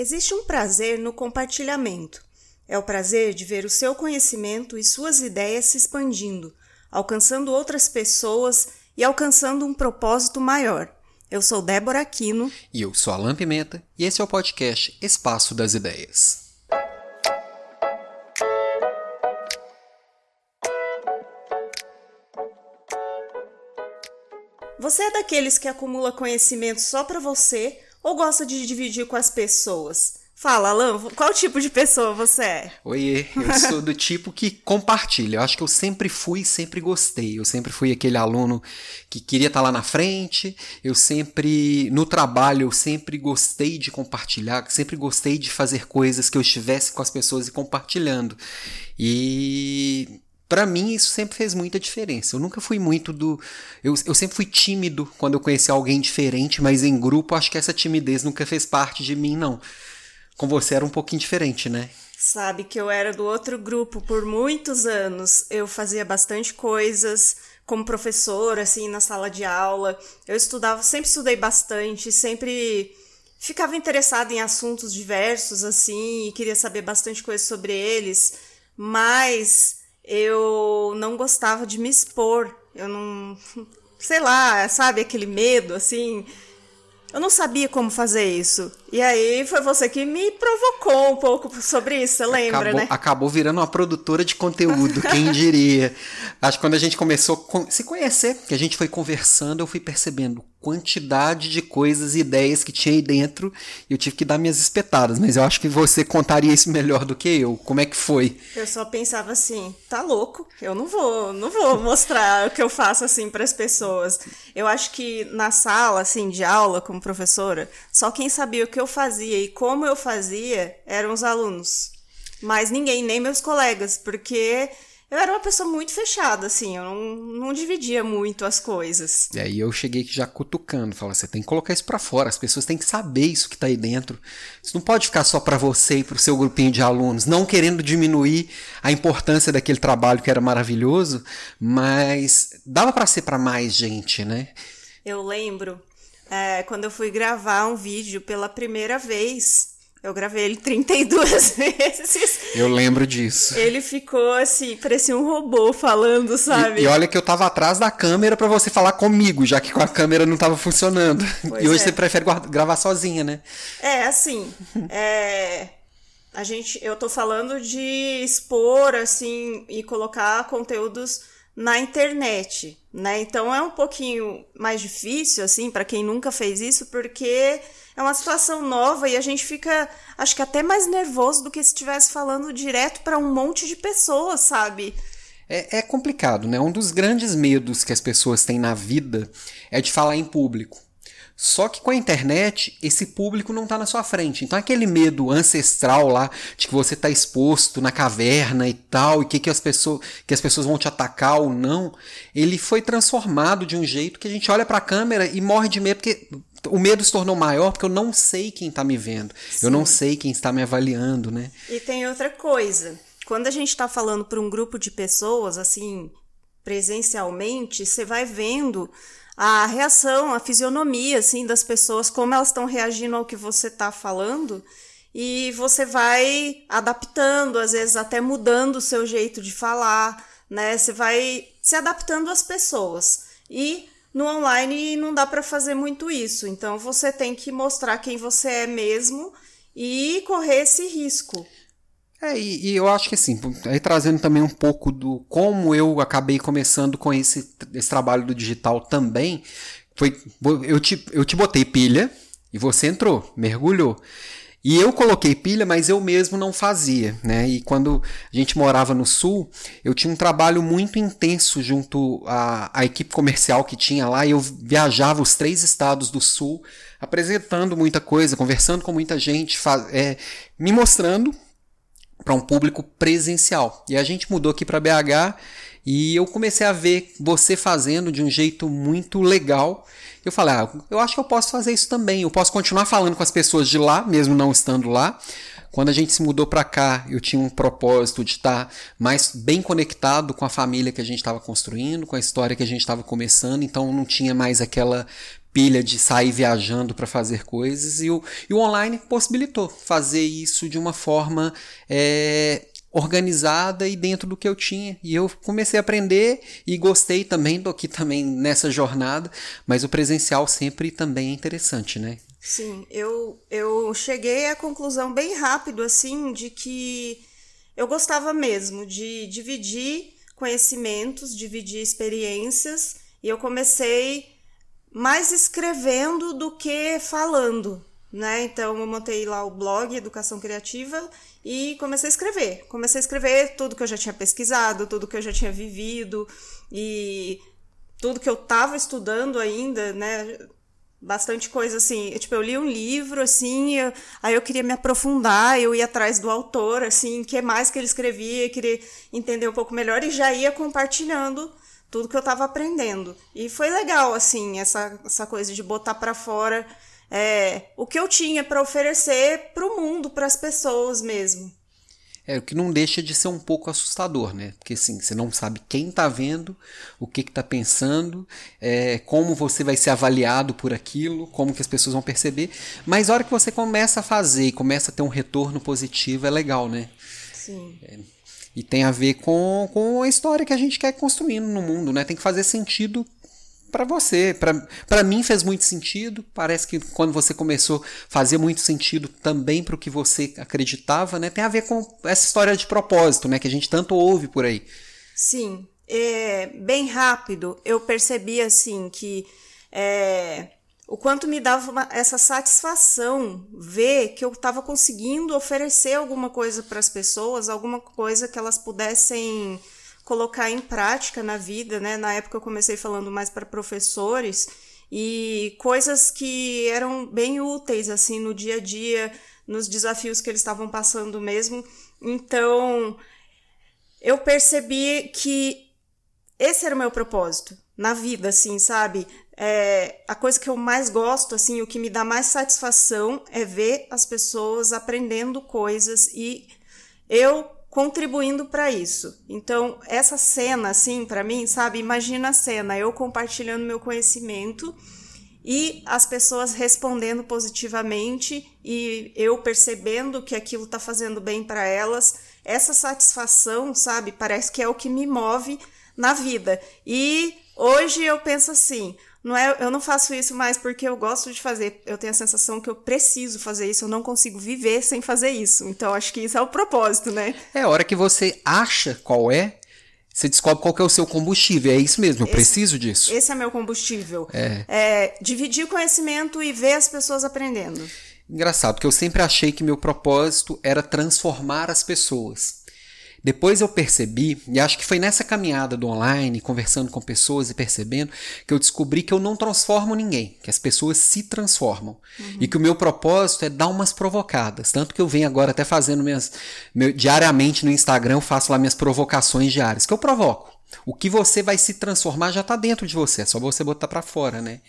Existe um prazer no compartilhamento. É o prazer de ver o seu conhecimento e suas ideias se expandindo, alcançando outras pessoas e alcançando um propósito maior. Eu sou Débora Aquino. E eu sou Alan Pimenta, e esse é o podcast Espaço das Ideias. Você é daqueles que acumula conhecimento só para você ou gosta de dividir com as pessoas? Fala, Alan, qual tipo de pessoa você é? Oiê, eu sou do tipo que compartilha. Eu acho que eu sempre fui e sempre gostei. Eu sempre fui aquele aluno que queria estar lá na frente. Eu sempre, no trabalho, eu sempre gostei de compartilhar, sempre gostei de fazer coisas que eu estivesse com as pessoas e compartilhando. E para mim isso sempre fez muita diferença. Eu nunca fui muito do. Eu, eu sempre fui tímido quando eu conheci alguém diferente, mas em grupo acho que essa timidez nunca fez parte de mim, não. Com você era um pouquinho diferente, né? Sabe que eu era do outro grupo por muitos anos. Eu fazia bastante coisas como professora, assim, na sala de aula. Eu estudava, sempre estudei bastante, sempre ficava interessada em assuntos diversos, assim, e queria saber bastante coisa sobre eles. Mas eu não gostava de me expor. Eu não. Sei lá, sabe aquele medo assim. Eu não sabia como fazer isso. E aí foi você que me provocou um pouco sobre isso, você lembra, acabou, né? Acabou virando uma produtora de conteúdo, quem diria. Acho que quando a gente começou a se conhecer, que a gente foi conversando, eu fui percebendo quantidade de coisas e ideias que tinha aí dentro e eu tive que dar minhas espetadas, mas eu acho que você contaria isso melhor do que eu. Como é que foi? Eu só pensava assim, tá louco? Eu não vou, não vou mostrar o que eu faço assim para as pessoas. Eu acho que na sala assim de aula como professora, só quem sabia o que eu fazia e como eu fazia eram os alunos. Mas ninguém, nem meus colegas, porque eu era uma pessoa muito fechada, assim, eu não, não dividia muito as coisas. E aí eu cheguei já cutucando, falando, você tem que colocar isso para fora, as pessoas têm que saber isso que tá aí dentro. Isso não pode ficar só para você e pro seu grupinho de alunos, não querendo diminuir a importância daquele trabalho que era maravilhoso, mas dava para ser para mais gente, né? Eu lembro é, quando eu fui gravar um vídeo pela primeira vez, eu gravei ele 32 vezes. Eu lembro disso. Ele ficou assim, parecia um robô falando, sabe? E, e olha que eu tava atrás da câmera para você falar comigo, já que com a câmera não tava funcionando. Pois e hoje é. você prefere gravar sozinha, né? É, assim. é, a gente, eu tô falando de expor, assim, e colocar conteúdos na internet, né? Então é um pouquinho mais difícil, assim, para quem nunca fez isso, porque é uma situação nova e a gente fica, acho que até mais nervoso do que se estivesse falando direto para um monte de pessoas, sabe? É, é, complicado, né? Um dos grandes medos que as pessoas têm na vida é de falar em público. Só que com a internet, esse público não está na sua frente. Então aquele medo ancestral lá de que você está exposto na caverna e tal, e que, que, as pessoas, que as pessoas vão te atacar ou não, ele foi transformado de um jeito que a gente olha para a câmera e morre de medo, porque o medo se tornou maior porque eu não sei quem está me vendo. Sim. Eu não sei quem está me avaliando, né? E tem outra coisa. Quando a gente está falando para um grupo de pessoas, assim, presencialmente, você vai vendo a reação, a fisionomia assim das pessoas, como elas estão reagindo ao que você está falando, e você vai adaptando, às vezes até mudando o seu jeito de falar, né? Você vai se adaptando às pessoas. E no online não dá para fazer muito isso. Então você tem que mostrar quem você é mesmo e correr esse risco. É, e, e, eu acho que assim, aí trazendo também um pouco do como eu acabei começando com esse, esse trabalho do digital também, foi eu te, eu te botei pilha e você entrou, mergulhou. E eu coloquei pilha, mas eu mesmo não fazia, né? E quando a gente morava no sul, eu tinha um trabalho muito intenso junto à, à equipe comercial que tinha lá, e eu viajava os três estados do sul, apresentando muita coisa, conversando com muita gente, é, me mostrando para um público presencial. E a gente mudou aqui para BH e eu comecei a ver você fazendo de um jeito muito legal. Eu falei, ah, eu acho que eu posso fazer isso também. Eu posso continuar falando com as pessoas de lá, mesmo não estando lá. Quando a gente se mudou para cá, eu tinha um propósito de estar mais bem conectado com a família que a gente estava construindo, com a história que a gente estava começando, então não tinha mais aquela pilha de sair viajando para fazer coisas e o, e o online possibilitou fazer isso de uma forma é, organizada e dentro do que eu tinha. E eu comecei a aprender e gostei também, do aqui também nessa jornada, mas o presencial sempre também é interessante, né? Sim, eu, eu cheguei à conclusão bem rápido, assim, de que eu gostava mesmo de dividir conhecimentos, dividir experiências, e eu comecei mais escrevendo do que falando, né? Então eu montei lá o blog Educação Criativa e comecei a escrever. Comecei a escrever tudo que eu já tinha pesquisado, tudo que eu já tinha vivido e tudo que eu estava estudando ainda, né? Bastante coisa assim. Eu, tipo, eu li um livro, assim, eu, aí eu queria me aprofundar, eu ia atrás do autor, assim, o que mais que ele escrevia, queria entender um pouco melhor e já ia compartilhando tudo que eu estava aprendendo. E foi legal, assim, essa, essa coisa de botar para fora é, o que eu tinha para oferecer para o mundo, para as pessoas mesmo. É, o que não deixa de ser um pouco assustador, né? Porque assim, você não sabe quem está vendo, o que está pensando, é, como você vai ser avaliado por aquilo, como que as pessoas vão perceber. Mas a hora que você começa a fazer e começa a ter um retorno positivo, é legal, né? Sim. É, e tem a ver com, com a história que a gente quer construindo no mundo, né? Tem que fazer sentido para você. Para mim fez muito sentido. Parece que quando você começou fazia muito sentido também para o que você acreditava, né? Tem a ver com essa história de propósito, né? Que a gente tanto ouve por aí. Sim, é, bem rápido eu percebi assim que é, o quanto me dava uma, essa satisfação ver que eu estava conseguindo oferecer alguma coisa para as pessoas, alguma coisa que elas pudessem colocar em prática na vida, né? Na época eu comecei falando mais para professores e coisas que eram bem úteis assim no dia a dia, nos desafios que eles estavam passando mesmo. Então, eu percebi que esse era o meu propósito na vida, assim, sabe? É, a coisa que eu mais gosto, assim, o que me dá mais satisfação é ver as pessoas aprendendo coisas e eu contribuindo para isso. Então, essa cena, assim, para mim, sabe? Imagina a cena, eu compartilhando meu conhecimento e as pessoas respondendo positivamente e eu percebendo que aquilo está fazendo bem para elas. Essa satisfação, sabe? Parece que é o que me move na vida. E hoje eu penso assim: não é, eu não faço isso mais porque eu gosto de fazer. Eu tenho a sensação que eu preciso fazer isso, eu não consigo viver sem fazer isso. Então acho que isso é o propósito, né? É a hora que você acha qual é, você descobre qual é o seu combustível. É isso mesmo, eu esse, preciso disso. Esse é meu combustível. É. é dividir conhecimento e ver as pessoas aprendendo. Engraçado, porque eu sempre achei que meu propósito era transformar as pessoas. Depois eu percebi, e acho que foi nessa caminhada do online, conversando com pessoas e percebendo, que eu descobri que eu não transformo ninguém, que as pessoas se transformam. Uhum. E que o meu propósito é dar umas provocadas. Tanto que eu venho agora até fazendo minhas. Meu, diariamente no Instagram, eu faço lá minhas provocações diárias, que eu provoco. O que você vai se transformar já está dentro de você, é só você botar para fora, né?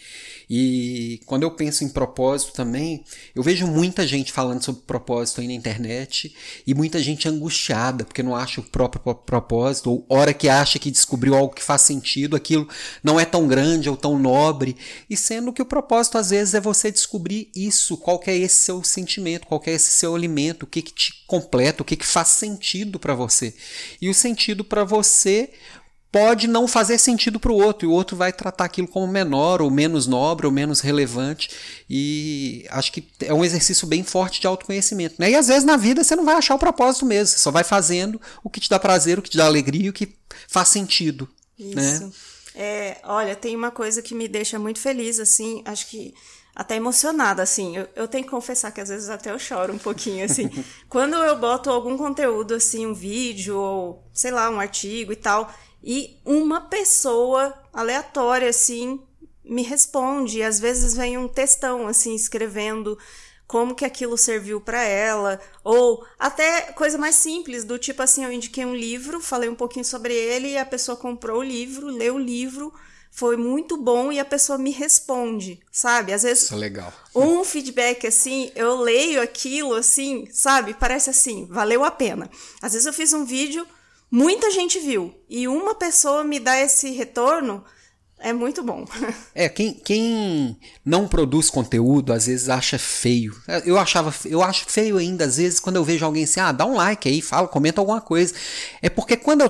E quando eu penso em propósito também, eu vejo muita gente falando sobre propósito aí na internet e muita gente angustiada porque não acha o próprio propósito, ou hora que acha que descobriu algo que faz sentido, aquilo não é tão grande ou tão nobre, e sendo que o propósito às vezes é você descobrir isso, qual que é esse seu sentimento, qual que é esse seu alimento, o que que te completa, o que que faz sentido para você. E o sentido para você pode não fazer sentido para o outro, e o outro vai tratar aquilo como menor, ou menos nobre, ou menos relevante. E acho que é um exercício bem forte de autoconhecimento. Né? E às vezes na vida você não vai achar o propósito mesmo, você só vai fazendo o que te dá prazer, o que te dá alegria, o que faz sentido. Isso. Né? É, olha, tem uma coisa que me deixa muito feliz, assim, acho que até emocionada, assim. Eu, eu, tenho que confessar que às vezes até eu choro um pouquinho, assim. Quando eu boto algum conteúdo, assim, um vídeo ou, sei lá, um artigo e tal, e uma pessoa aleatória, assim, me responde. E às vezes vem um textão, assim, escrevendo como que aquilo serviu para ela, ou até coisa mais simples, do tipo assim, eu indiquei um livro, falei um pouquinho sobre ele e a pessoa comprou o livro, leu o livro, foi muito bom e a pessoa me responde, sabe? Às vezes Isso é legal. Um feedback assim, eu leio aquilo assim, sabe? Parece assim, valeu a pena. Às vezes eu fiz um vídeo muita gente viu e uma pessoa me dá esse retorno, É muito bom. É, quem, quem não produz conteúdo, às vezes acha feio. Eu achava, eu acho feio ainda, às vezes, quando eu vejo alguém assim, ah, dá um like aí, fala, comenta alguma coisa. É porque quando eu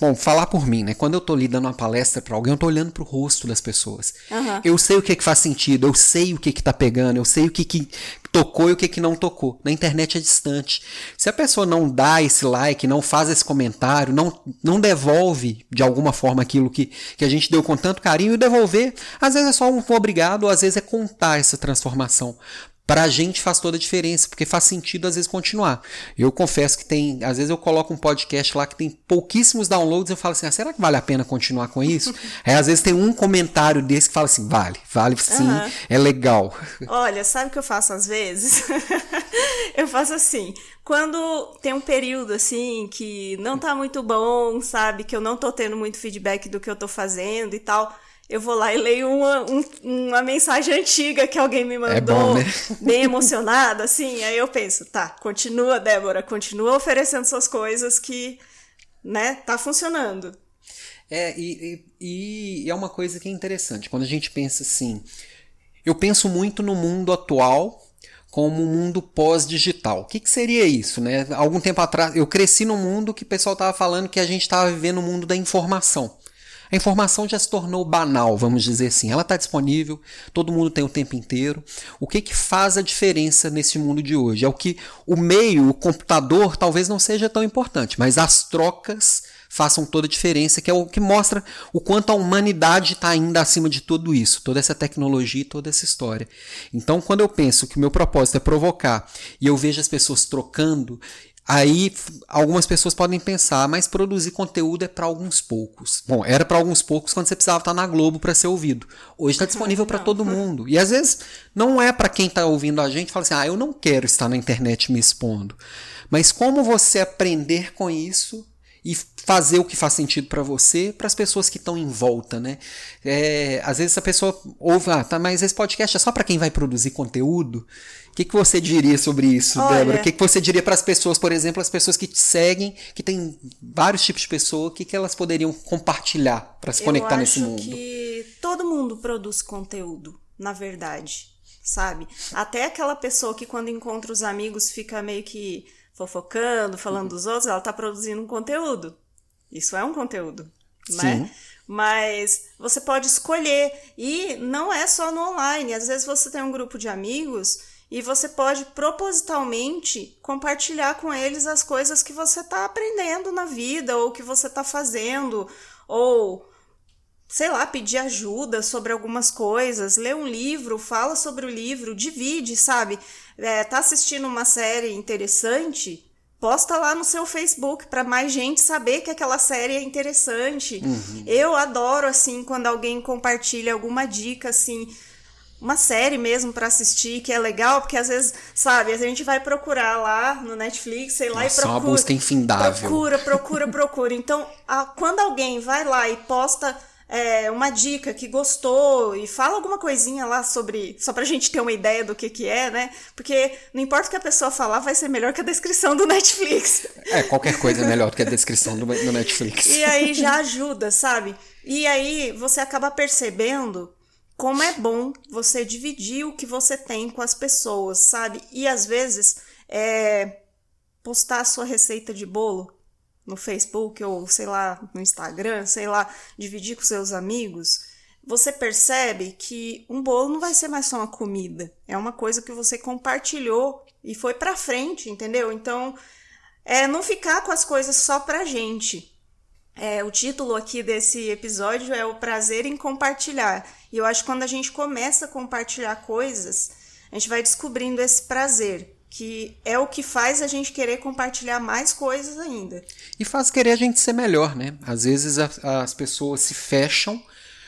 Bom, falar por mim, né? Quando eu tô ali dando uma palestra para alguém, eu tô olhando pro rosto das pessoas. Uhum. Eu sei o que que faz sentido, eu sei o que que tá pegando, eu sei o que que tocou e o que que não tocou. Na internet é distante. Se a pessoa não dá esse like, não faz esse comentário, não, não devolve de alguma forma aquilo que, que a gente deu com tanto carinho, e devolver, às vezes é só um obrigado, ou às vezes é contar essa transformação para a gente faz toda a diferença, porque faz sentido às vezes continuar. Eu confesso que tem, às vezes eu coloco um podcast lá que tem pouquíssimos downloads, eu falo assim, ah, será que vale a pena continuar com isso? Aí às vezes tem um comentário desse que fala assim, vale, vale sim, uhum. é legal. Olha, sabe o que eu faço às vezes? eu faço assim, quando tem um período assim que não tá muito bom, sabe, que eu não tô tendo muito feedback do que eu tô fazendo e tal, eu vou lá e leio uma, um, uma mensagem antiga que alguém me mandou, é bom, né? bem emocionada, assim. Aí eu penso, tá, continua, Débora, continua oferecendo suas coisas que, né, tá funcionando. É, e, e, e é uma coisa que é interessante. Quando a gente pensa assim, eu penso muito no mundo atual como um mundo pós-digital. O que, que, seria isso? Né? Algum tempo atrás, eu cresci num mundo que o pessoal estava falando que a gente estava vivendo o um mundo da informação. A informação já se tornou banal, vamos dizer assim. Ela está disponível, todo mundo tem o tempo inteiro. O que, que faz a diferença nesse mundo de hoje? É o que o meio, o computador, talvez não seja tão importante, mas as trocas façam toda a diferença, que é o que mostra o quanto a humanidade está ainda acima de tudo isso, toda essa tecnologia e toda essa história. Então, quando eu penso que o meu propósito é provocar e eu vejo as pessoas trocando, Aí algumas pessoas podem pensar, mas produzir conteúdo é para alguns poucos. Bom, era para alguns poucos quando você precisava estar na Globo para ser ouvido. Hoje está disponível para todo mundo. E às vezes não é para quem está ouvindo a gente fala assim: "Ah, eu não quero estar na internet me expondo". Mas como você aprender com isso e fazer o que faz sentido para você, para as pessoas que estão em volta, né? É, às vezes a pessoa ouve, ah, tá, mas esse podcast é só para quem vai produzir conteúdo. O que, que você diria sobre isso, Olha, Débora? O que, que você diria para as pessoas, por exemplo, as pessoas que te seguem, que tem vários tipos de pessoas, o que, que elas poderiam compartilhar para se conectar nesse mundo? Eu acho que todo mundo produz conteúdo, na verdade, sabe? Até aquela pessoa que quando encontra os amigos fica meio que fofocando, falando dos outros, ela está produzindo um conteúdo. Isso é um conteúdo, né? Sim. Mas você pode escolher. E não é só no online. Às vezes você tem um grupo de amigos e você pode propositalmente compartilhar com eles as coisas que você está aprendendo na vida, ou que você está fazendo, ou sei lá, pedir ajuda sobre algumas coisas, ler um livro, fala sobre o livro, divide, sabe? É, tá assistindo uma série interessante, posta lá no seu Facebook para mais gente saber que aquela série é interessante. Uhum. Eu adoro assim quando alguém compartilha alguma dica assim, uma série mesmo para assistir que é legal, porque às vezes, sabe, a gente vai procurar lá no Netflix, sei lá, Nossa, e procura. É uma busca infindável. Procura, procura, procura. Então, a, quando alguém vai lá e posta é, uma dica que gostou e fala alguma coisinha lá sobre. Só pra gente ter uma ideia do que que é, né? Porque não importa o que a pessoa falar, vai ser melhor que a descrição do Netflix. É, qualquer coisa é melhor do que a descrição do, do Netflix. E aí já ajuda, sabe? E aí você acaba percebendo como é bom você dividir o que você tem com as pessoas, sabe? E às vezes é, postar a sua receita de bolo no Facebook ou sei lá, no Instagram, sei lá, dividir com seus amigos, você percebe que um bolo não vai ser mais só uma comida, é uma coisa que você compartilhou e foi para frente, entendeu? Então, é não ficar com as coisas só pra gente. É, o título aqui desse episódio é o prazer em compartilhar. E eu acho que quando a gente começa a compartilhar coisas, a gente vai descobrindo esse prazer que é o que faz a gente querer compartilhar mais coisas ainda. E faz querer a gente ser melhor, né? Às vezes a, as pessoas se fecham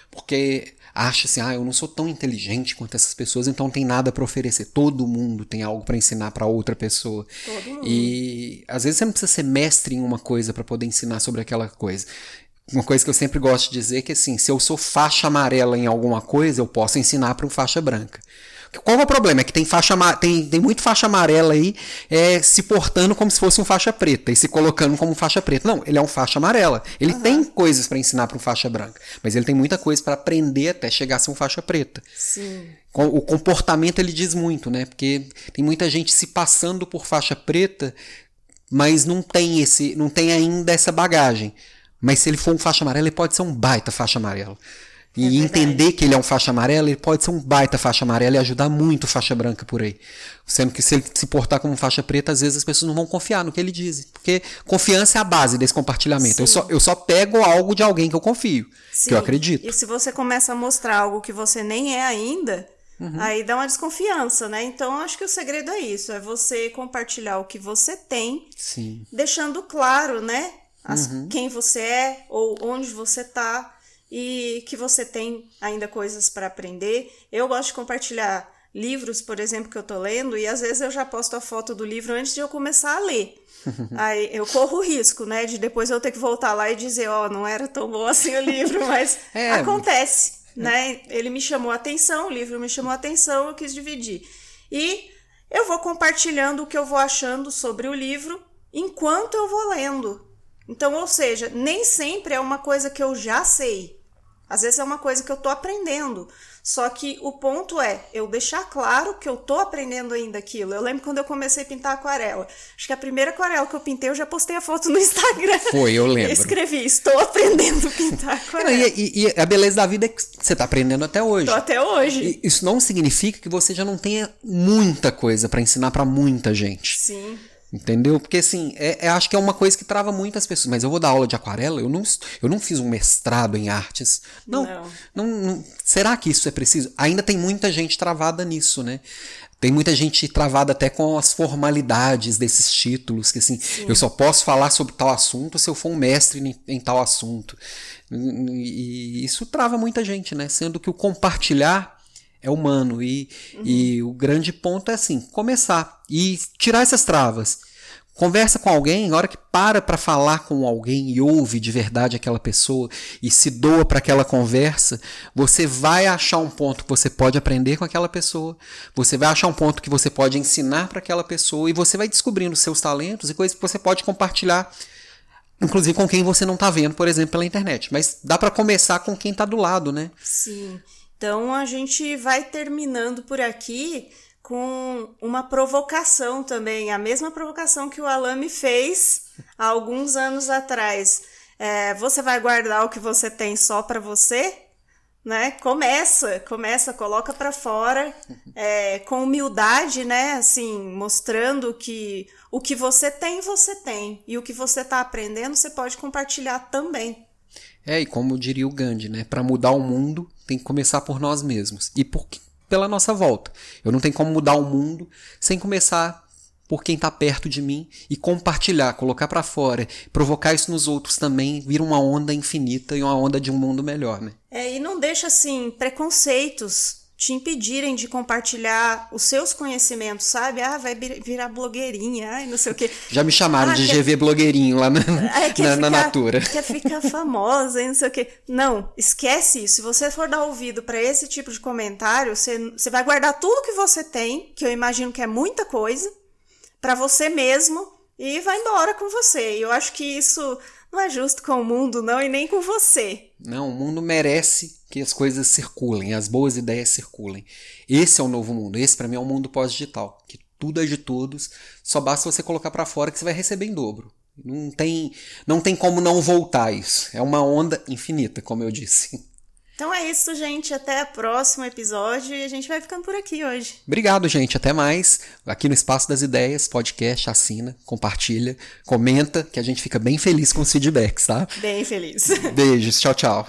porque acham assim, ah, eu não sou tão inteligente quanto essas pessoas, então não tem nada para oferecer. Todo mundo tem algo para ensinar para outra pessoa. Todo mundo. E às vezes você não precisa ser mestre em uma coisa para poder ensinar sobre aquela coisa. Uma coisa que eu sempre gosto de dizer é que assim, se eu sou faixa amarela em alguma coisa, eu posso ensinar para um faixa branca. Qual é o problema? É que tem faixa tem, tem muito faixa amarela aí é, se portando como se fosse um faixa preta e se colocando como faixa preta. Não, ele é um faixa amarela. Ele uhum. tem coisas para ensinar para um faixa branca, mas ele tem muita coisa para aprender até chegar a ser um faixa preta. Sim. O comportamento ele diz muito, né? Porque tem muita gente se passando por faixa preta, mas não tem esse, não tem ainda essa bagagem. Mas se ele for um faixa amarela, ele pode ser um baita faixa amarela. E é entender que ele é um faixa amarela, ele pode ser um baita faixa amarela e ajudar muito faixa branca por aí. Sendo que se ele se portar como faixa preta, às vezes as pessoas não vão confiar no que ele diz. Porque confiança é a base desse compartilhamento. Eu só, eu só pego algo de alguém que eu confio, Sim. que eu acredito. E se você começa a mostrar algo que você nem é ainda, uhum. aí dá uma desconfiança, né? Então acho que o segredo é isso: é você compartilhar o que você tem, Sim. deixando claro, né? As, uhum. Quem você é ou onde você está e que você tem ainda coisas para aprender. Eu gosto de compartilhar livros, por exemplo, que eu tô lendo, e às vezes eu já posto a foto do livro antes de eu começar a ler. Aí eu corro o risco, né, de depois eu ter que voltar lá e dizer, ó, oh, não era tão bom assim o livro, mas é. acontece, né? Ele me chamou a atenção, o livro me chamou a atenção, eu quis dividir. E eu vou compartilhando o que eu vou achando sobre o livro enquanto eu vou lendo. Então, ou seja, nem sempre é uma coisa que eu já sei. Às vezes é uma coisa que eu tô aprendendo. Só que o ponto é eu deixar claro que eu tô aprendendo ainda aquilo. Eu lembro quando eu comecei a pintar aquarela. Acho que a primeira aquarela que eu pintei, eu já postei a foto no Instagram. Foi, eu lembro. Eu escrevi, estou aprendendo a pintar aquarela. E, e, e, a beleza da vida é que você tá aprendendo até hoje. Tô até hoje. E isso não significa que você já não tenha muita coisa para ensinar para muita gente. Sim. Entendeu? Porque assim, é, é, acho que é uma coisa que trava muitas pessoas. Mas eu vou dar aula de aquarela, eu não, eu não fiz um mestrado em artes. Não, não. não, não será que isso é preciso? Ainda tem muita gente travada nisso, né? Tem muita gente travada até com as formalidades desses títulos, que assim, Sim. eu só posso falar sobre tal assunto se eu for um mestre em, em tal assunto. E, e isso trava muita gente, né? Sendo que o compartilhar é humano. E, uhum. e o grande ponto é assim: começar e tirar essas travas. Conversa com alguém, na hora que para para falar com alguém e ouve de verdade aquela pessoa e se doa para aquela conversa, você vai achar um ponto que você pode aprender com aquela pessoa, você vai achar um ponto que você pode ensinar para aquela pessoa e você vai descobrindo seus talentos e coisas que você pode compartilhar inclusive com quem você não está vendo, por exemplo, pela internet. Mas dá para começar com quem está do lado, né? Sim. Então a gente vai terminando por aqui com uma provocação também, a mesma provocação que o Alan me fez há alguns anos atrás. É, você vai guardar o que você tem só para você? Né? Começa, começa, coloca para fora, é, com humildade, né? Assim, mostrando que o que você tem, você tem. E o que você está aprendendo, você pode compartilhar também. É, e como diria o Gandhi, né? Para mudar o mundo, tem que começar por nós mesmos. E por, pela nossa volta. Eu não tenho como mudar o mundo sem começar por quem está perto de mim e compartilhar, colocar para fora, provocar isso nos outros também, vira uma onda infinita e uma onda de um mundo melhor, né? É, e não deixa assim preconceitos te impedirem de compartilhar os seus conhecimentos, sabe? Ah, vai virar blogueirinha, ai, não sei o quê. Já me chamaram ah, de quer... GV blogueirinho lá na, é, na, ficar, na, Natura. Quer ficar famosa e não sei o quê. Não, esquece isso. Se você for dar ouvido para esse tipo de comentário, você, você vai guardar tudo que você tem, que eu imagino que é muita coisa, para você mesmo e vai embora com você. E eu acho que isso não é justo com o mundo, não, e nem com você. Não, o mundo merece que as coisas circulem, as boas ideias circulem. Esse é o novo mundo. Esse, para mim, é o mundo pós-digital. Que tudo é de todos. Só basta você colocar para fora que você vai receber em dobro. Não tem, não tem como não voltar isso. É uma onda infinita, como eu disse. Então é isso, gente. Até o próximo episódio e a gente vai ficando por aqui hoje. Obrigado, gente. Até mais. Aqui no Espaço das Ideias, podcast, assina, compartilha, comenta, que a gente fica bem feliz com os feedbacks, tá? Bem feliz. Beijos. Tchau, tchau.